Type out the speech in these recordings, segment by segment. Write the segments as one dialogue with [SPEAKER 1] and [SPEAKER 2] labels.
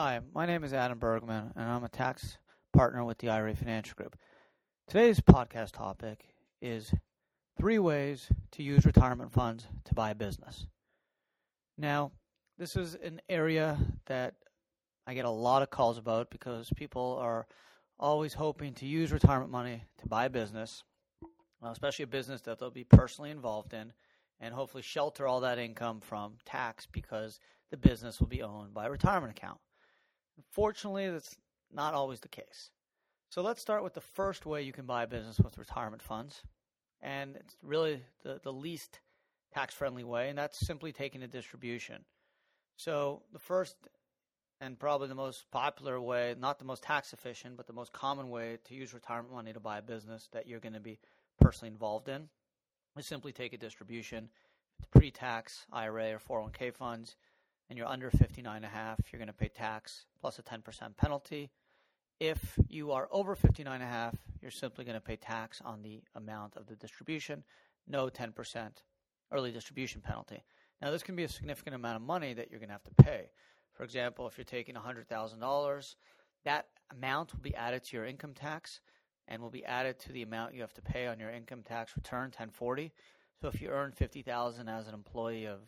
[SPEAKER 1] Hi, my name is Adam Bergman, and I'm a tax partner with the IRA Financial Group. Today's podcast topic is three ways to use retirement funds to buy a business. Now, this is an area that I get a lot of calls about because people are always hoping to use retirement money to buy a business, uh, especially a business that they'll be personally involved in, and hopefully shelter all that income from tax because the business will be owned by a retirement account. Unfortunately, that's not always the case. So let's start with the first way you can buy a business with retirement funds. And it's really the, the least tax friendly way, and that's simply taking a distribution. So the first and probably the most popular way, not the most tax efficient, but the most common way to use retirement money to buy a business that you're going to be personally involved in is simply take a distribution. It's pre-tax IRA or 401k funds and you're under 59.5, you're going to pay tax plus a 10% penalty. If you are over 59.5, you're simply going to pay tax on the amount of the distribution, no 10% early distribution penalty. Now, this can be a significant amount of money that you're going to have to pay. For example, if you're taking $100,000, that amount will be added to your income tax and will be added to the amount you have to pay on your income tax return 1040. So if you earn 50,000 as an employee of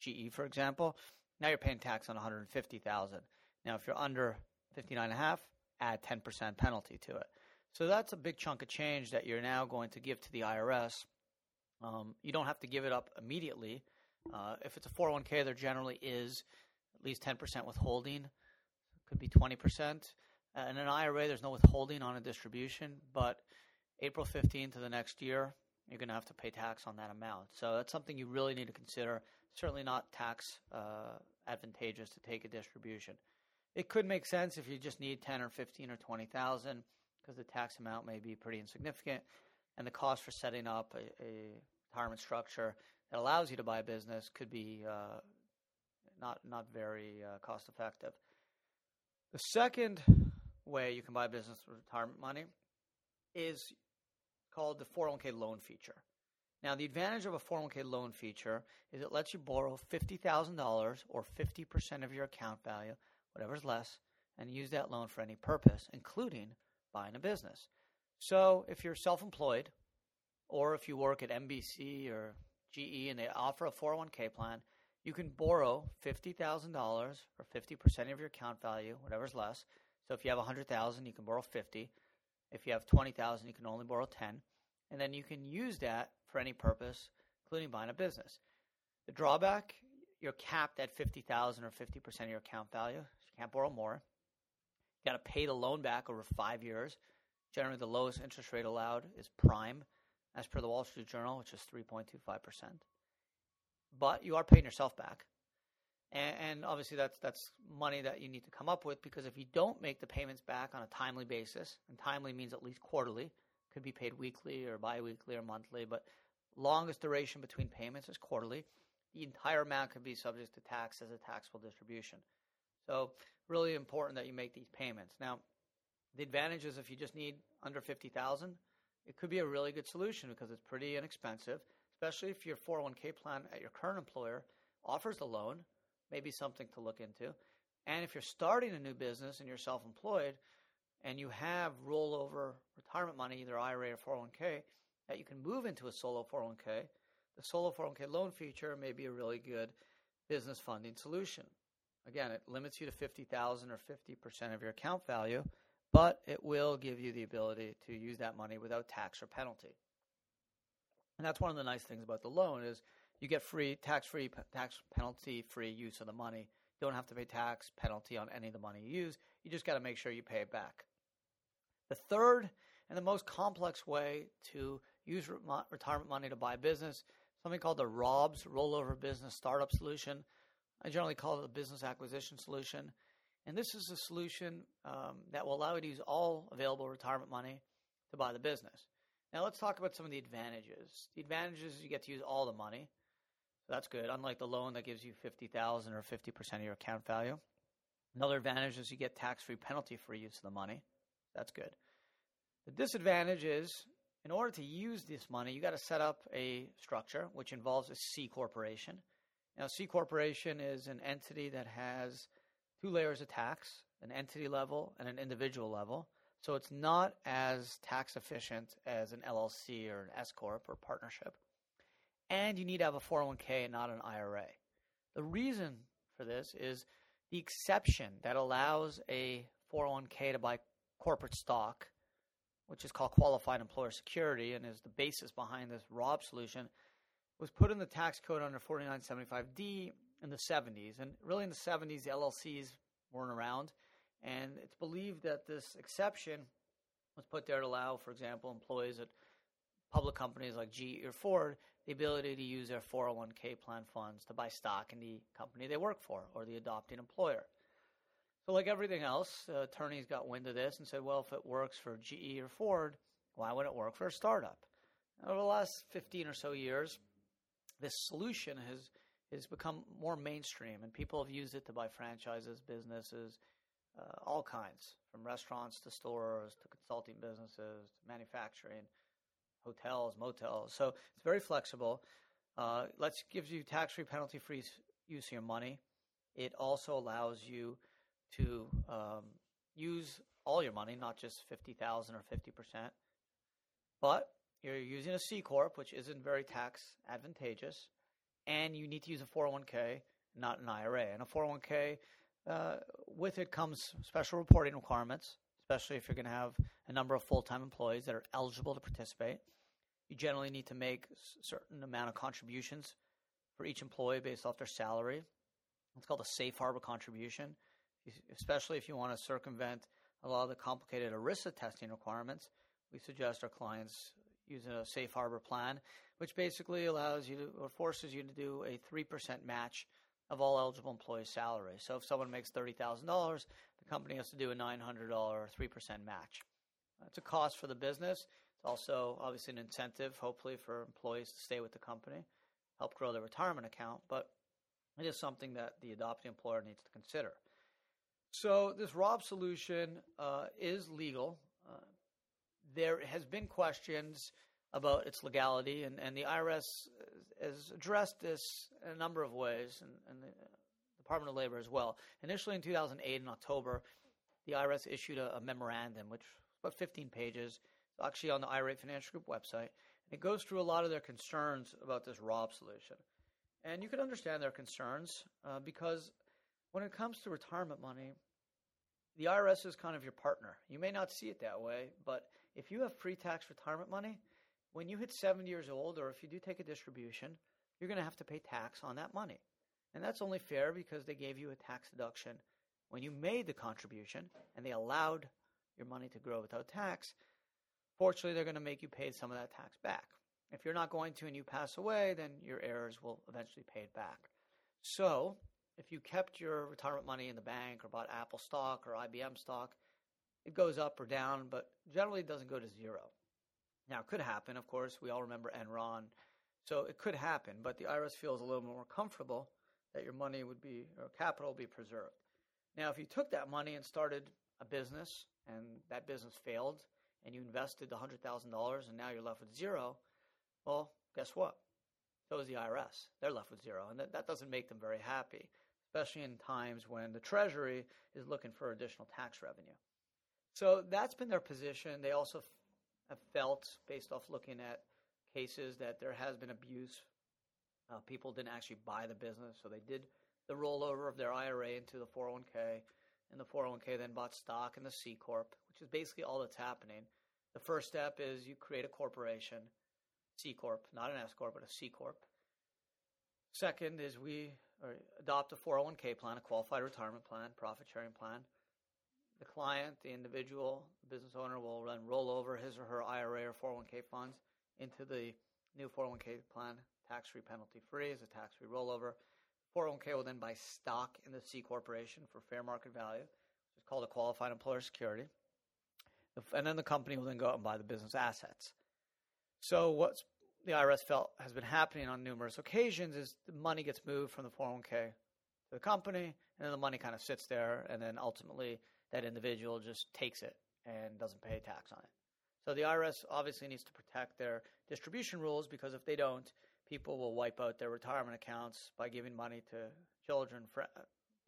[SPEAKER 1] GE, for example, now you're paying tax on 150,000. Now, if you're under 59.5, add 10% penalty to it. So that's a big chunk of change that you're now going to give to the IRS. Um, you don't have to give it up immediately. Uh, if it's a 401k, there generally is at least 10% withholding. It could be 20%. Uh, in an IRA, there's no withholding on a distribution, but April 15th of the next year, you're going to have to pay tax on that amount. So that's something you really need to consider certainly not tax uh, advantageous to take a distribution. It could make sense if you just need 10 or 15 or 20,000 because the tax amount may be pretty insignificant and the cost for setting up a, a retirement structure that allows you to buy a business could be uh, not not very uh, cost effective. The second way you can buy a business with retirement money is called the 401k loan feature. Now, the advantage of a 401k loan feature is it lets you borrow $50,000 or 50% of your account value, whatever's less, and use that loan for any purpose, including buying a business. So, if you're self employed, or if you work at NBC or GE and they offer a 401k plan, you can borrow $50,000 or 50% of your account value, whatever's less. So if you have 100,000, you can borrow 50. If you have 20,000, you can only borrow 10 and then you can use that for any purpose, including buying a business. The drawback, you're capped at 50,000 or 50% of your account value. So you can't borrow more. You got to pay the loan back over 5 years. Generally the lowest interest rate allowed is prime as per the Wall Street Journal, which is 3.25%. But you are paying yourself back. And, and obviously that's that's money that you need to come up with because if you don't make the payments back on a timely basis, and timely means at least quarterly, could be paid weekly or biweekly or monthly, but longest duration between payments is quarterly. The entire amount could be subject to tax as a taxable distribution. So really important that you make these payments. Now, the advantage is if you just need under 50,000, it could be a really good solution because it's pretty inexpensive, especially if your 401k plan at your current employer offers the loan, maybe something to look into. And if you're starting a new business and you're self-employed, and you have rollover retirement money, either IRA or 401k, that you can move into a solo 401k, the solo 401k loan feature may be a really good business funding solution. Again, it limits you to 50,000 or 50% of your account value, but it will give you the ability to use that money without tax or penalty. And that's one of the nice things about the loan is you get free tax-free tax penalty-free use of the money. You don't have to pay tax penalty on any of the money you use. You just got to make sure you pay it back. The third and the most complex way to use re- retirement money to buy a business, something called the ROBS, Rollover Business Startup Solution. I generally call it the business acquisition solution. And this is a solution um, that will allow you to use all available retirement money to buy the business. Now let's talk about some of the advantages. The advantages you get to use all the money. So that's good. Unlike the loan that gives you 50,000 or 50% of your account value. Another advantage is you get tax-free penalty-free use of the money. That's good. The disadvantage is in order to use this money, you got to set up a structure which involves a C corporation. Now, C corporation is an entity that has two layers of tax, an entity level and an individual level. So it's not as tax efficient as an LLC or an S corp or partnership. And you need to have a 401k and not an IRA. The reason for this is the exception that allows a 401k to buy corporate stock, which is called qualified employer security and is the basis behind this ROB solution, was put in the tax code under 4975D in the 70s. And really in the 70s, the LLCs weren't around. And it's believed that this exception was put there to allow, for example, employees at public companies like GE or Ford the ability to use their 401k plan funds to buy stock in the company they work for or the adopting employer. So, like everything else, uh, attorneys got wind of this and said, well, if it works for GE or Ford, why would it work for a startup? Over the last 15 or so years, this solution has, has become more mainstream, and people have used it to buy franchises, businesses, uh, all kinds, from restaurants to stores to consulting businesses, to manufacturing, hotels, motels. So it's very flexible. Uh, let's gives you tax-free, penalty-free use of your money. It also allows you to um, use all your money, not just 50,000 or 50%. But you're using a C corp, which isn't very tax advantageous, and you need to use a 401k, not an IRA. And a 401k, uh, with it comes special reporting requirements, especially if you're going to have a number of full-time employees that are eligible to participate. You generally need to make a certain amount of contributions for each employee based off their salary. It's called a safe harbor contribution especially if you want to circumvent a lot of the complicated ERISA testing requirements, we suggest our clients using a safe harbor plan, which basically allows you to, or forces you to do a 3% match of all eligible employees' salary. So if someone makes $30,000, the company has to do a $900 3% match. It's a cost for the business. It's also obviously an incentive, hopefully, for employees to stay with the company, help grow their retirement account, but it is something that the adopting employer needs to consider. So this ROB solution uh, is legal. Uh, there has been questions about its legality, and, and the IRS has addressed this in a number of ways, and, and the Department of Labor as well. Initially in 2008, in October, the IRS issued a, a memorandum, which was about 15 pages, actually on the IRA Financial Group website. It goes through a lot of their concerns about this ROB solution. And you can understand their concerns uh, because when it comes to retirement money, the IRS is kind of your partner. You may not see it that way, but if you have pre tax retirement money, when you hit 70 years old, or if you do take a distribution, you're going to have to pay tax on that money. And that's only fair because they gave you a tax deduction when you made the contribution and they allowed your money to grow without tax. Fortunately, they're going to make you pay some of that tax back. If you're not going to and you pass away, then your heirs will eventually pay it back. So, if you kept your retirement money in the bank or bought Apple stock or IBM stock, it goes up or down, but generally it doesn't go to zero. Now, it could happen, of course. We all remember Enron. So it could happen, but the IRS feels a little more comfortable that your money would be, or capital would be preserved. Now, if you took that money and started a business and that business failed and you invested $100,000 and now you're left with zero, well, guess what? So is the IRS. They're left with zero, and that, that doesn't make them very happy especially in times when the Treasury is looking for additional tax revenue. So that's been their position. They also have felt, based off looking at cases, that there has been abuse. Uh, people didn't actually buy the business, so they did the rollover of their IRA into the 401k, and the 401k then bought stock in the C corp, which is basically all that's happening. The first step is you create a corporation, C corp, not an S corp, but a C corp. Second is we or adopt a 401k plan, a qualified retirement plan, profit sharing plan. The client, the individual, the business owner will then roll over his or her IRA or 401k funds into the new 401k plan, tax free, penalty free, as a tax free rollover. 401k will then buy stock in the C corporation for fair market value, which is called a qualified employer security. And then the company will then go out and buy the business assets. So what's the IRS felt has been happening on numerous occasions is the money gets moved from the 401k to the company, and then the money kind of sits there, and then ultimately that individual just takes it and doesn't pay tax on it. So the IRS obviously needs to protect their distribution rules because if they don't, people will wipe out their retirement accounts by giving money to children, fr-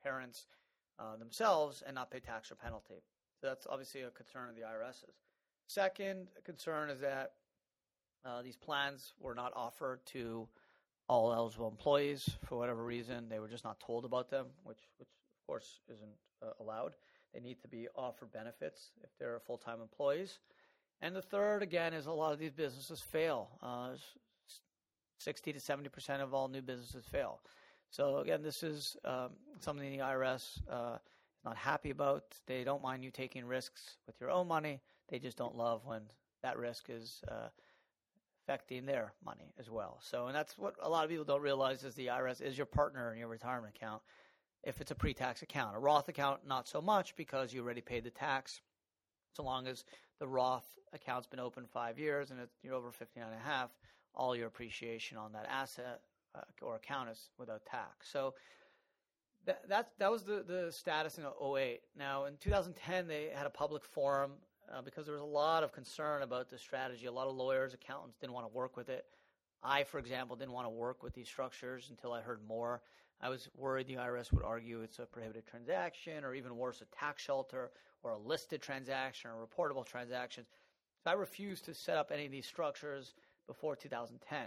[SPEAKER 1] parents, uh, themselves and not pay tax or penalty. So that's obviously a concern of the IRS's. Second concern is that uh, these plans were not offered to all eligible employees for whatever reason. They were just not told about them, which, which of course isn't uh, allowed. They need to be offered benefits if they're full time employees. And the third, again, is a lot of these businesses fail. Uh, 60 to 70 percent of all new businesses fail. So again, this is um, something the IRS uh, is not happy about. They don't mind you taking risks with your own money. They just don't love when that risk is uh, affecting their money as well. So, and that's what a lot of people don't realize is the IRS is your partner in your retirement account if it's a pre-tax account. A Roth account, not so much because you already paid the tax. So long as the Roth account's been open five years and you're over 59 and a half, all your appreciation on that asset uh, or account is without tax. So that that that was the the status in 08. Now in 2010 they had a public forum uh, because there was a lot of concern about the strategy. A lot of lawyers, accountants didn't want to work with it. I, for example, didn't want to work with these structures until I heard more. I was worried the IRS would argue it's a prohibited transaction, or even worse, a tax shelter, or a listed transaction, or reportable transaction. So I refused to set up any of these structures before 2010.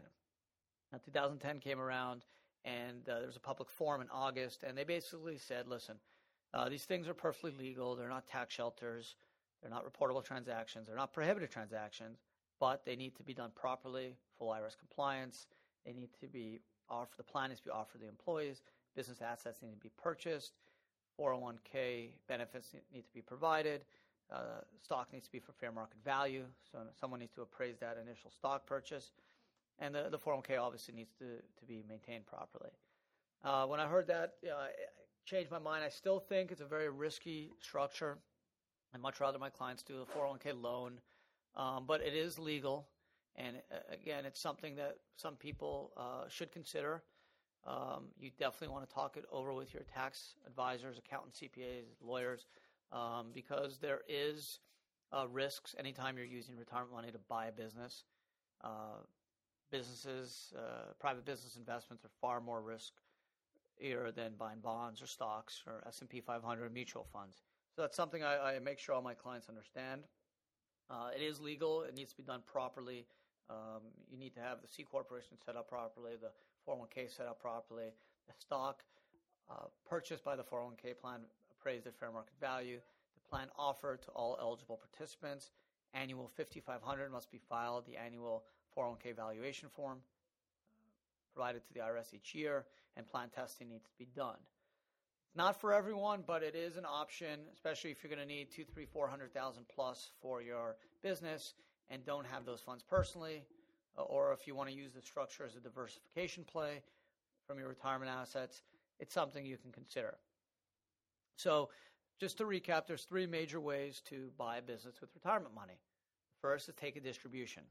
[SPEAKER 1] Now, 2010 came around, and uh, there was a public forum in August, and they basically said, listen, uh, these things are perfectly legal. They're not tax shelters. They're not reportable transactions. They're not prohibited transactions, but they need to be done properly, full IRS compliance. They need to be offered, the plan needs to be offered to the employees. Business assets need to be purchased. 401k benefits need to be provided. Uh, stock needs to be for fair market value. So someone needs to appraise that initial stock purchase. And the, the 401k obviously needs to, to be maintained properly. Uh, when I heard that, you know, I, I changed my mind. I still think it's a very risky structure. I'd much rather my clients do a 401k loan, um, but it is legal. And uh, again, it's something that some people uh, should consider. Um, you definitely want to talk it over with your tax advisors, accountants, CPAs, lawyers, um, because there is uh, risks anytime you're using retirement money to buy a business. Uh, businesses, uh, private business investments are far more riskier than buying bonds or stocks or S&P 500 mutual funds. So that's something I, I make sure all my clients understand. Uh, it is legal. It needs to be done properly. Um, you need to have the C corporation set up properly, the 401k set up properly, the stock uh, purchased by the 401k plan appraised at fair market value, the plan offered to all eligible participants. Annual 5500 must be filed. The annual 401k valuation form uh, provided to the IRS each year, and plan testing needs to be done. Not for everyone, but it is an option, especially if you're going to need two, three, four hundred thousand plus for your business and don't have those funds personally, uh, or if you want to use the structure as a diversification play from your retirement assets, it's something you can consider. So, just to recap, there's three major ways to buy a business with retirement money. First is take a distribution,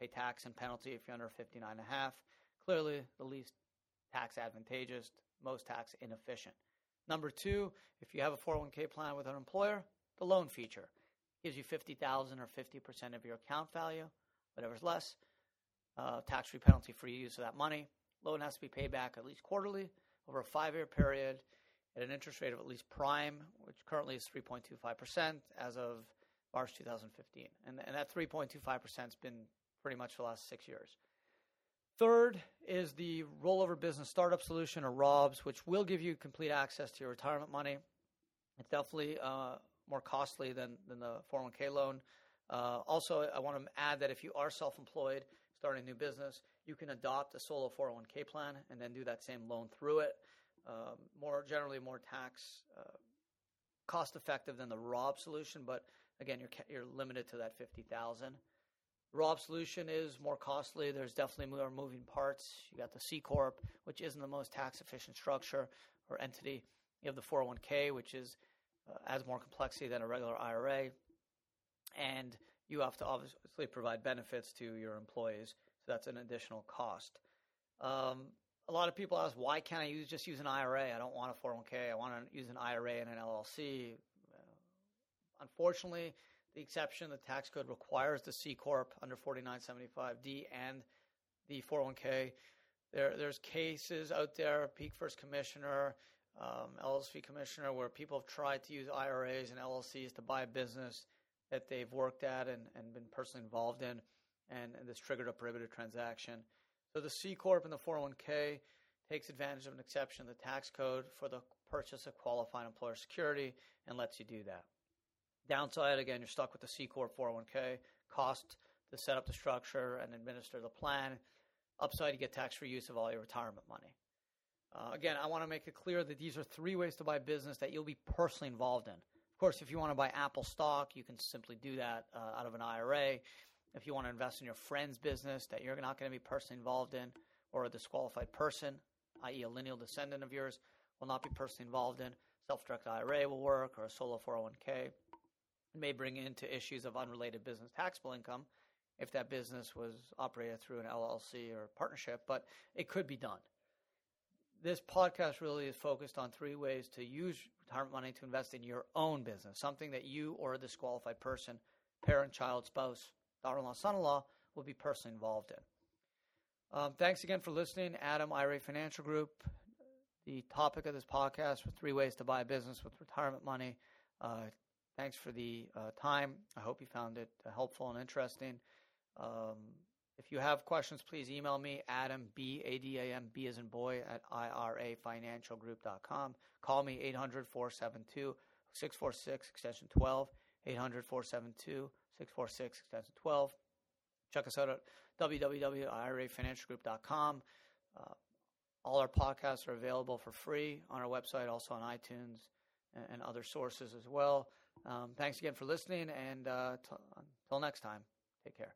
[SPEAKER 1] pay tax and penalty if you're under 59 and a half. Clearly, the least tax advantageous, most tax inefficient. Number two, if you have a 401k plan with an employer, the loan feature gives you 50,000 or 50% of your account value, whatever's less, uh, tax-free penalty-free use of that money. Loan has to be paid back at least quarterly over a five-year period at an interest rate of at least prime, which currently is 3.25% as of March 2015. And, and that 3.25% has been pretty much the last six years. Third is the rollover business startup solution or ROBS, which will give you complete access to your retirement money. It's definitely uh, more costly than, than the 401k loan. Uh, also, I want to add that if you are self employed, starting a new business, you can adopt a solo 401k plan and then do that same loan through it. Um, more generally, more tax uh, cost effective than the ROB solution, but again, you're, you're limited to that 50000 Rob solution is more costly. There's definitely more moving parts. You got the C corp, which isn't the most tax efficient structure or entity. You have the 401k, which is uh, adds more complexity than a regular IRA, and you have to obviously provide benefits to your employees. So that's an additional cost. Um, a lot of people ask, why can't I use just use an IRA? I don't want a 401k. I want to use an IRA and an LLC. Uh, unfortunately, the exception, the tax code requires the C corp under 4975D and the 401k. There, there's cases out there. Peek First Commissioner um, Ellis commissioner where people have tried to use IRAs and LLCs to buy a business that they've worked at and, and been personally involved in, and, and this triggered a prohibited transaction. So the C Corp and the 401k takes advantage of an exception in the tax code for the purchase of qualified employer security and lets you do that. Downside, again, you're stuck with the C Corp 401k, cost to set up the structure and administer the plan. Upside, you get tax free use of all your retirement money. Uh, again, I want to make it clear that these are three ways to buy business that you'll be personally involved in. Of course, if you want to buy Apple stock, you can simply do that uh, out of an IRA. If you want to invest in your friend's business that you're not going to be personally involved in, or a disqualified person, i.e., a lineal descendant of yours, will not be personally involved in, self directed IRA will work, or a solo 401k. May bring into issues of unrelated business taxable income if that business was operated through an LLC or partnership, but it could be done this podcast really is focused on three ways to use retirement money to invest in your own business, something that you or a disqualified person, parent, child, spouse, daughter in law, son in law, will be personally involved in. Um, thanks again for listening. Adam, IRA Financial Group. The topic of this podcast was three ways to buy a business with retirement money. Uh, thanks for the uh, time. I hope you found it uh, helpful and interesting. Um, if you have questions, please email me, Adam, B A D A M, B as in boy, at irafinancialgroup.com. Call me, 800 472 646, extension 12, 800 472 646, extension 12. Check us out at www.irafinancialgroup.com. Uh, all our podcasts are available for free on our website, also on iTunes and, and other sources as well. Um, thanks again for listening, and uh, t- until next time, take care.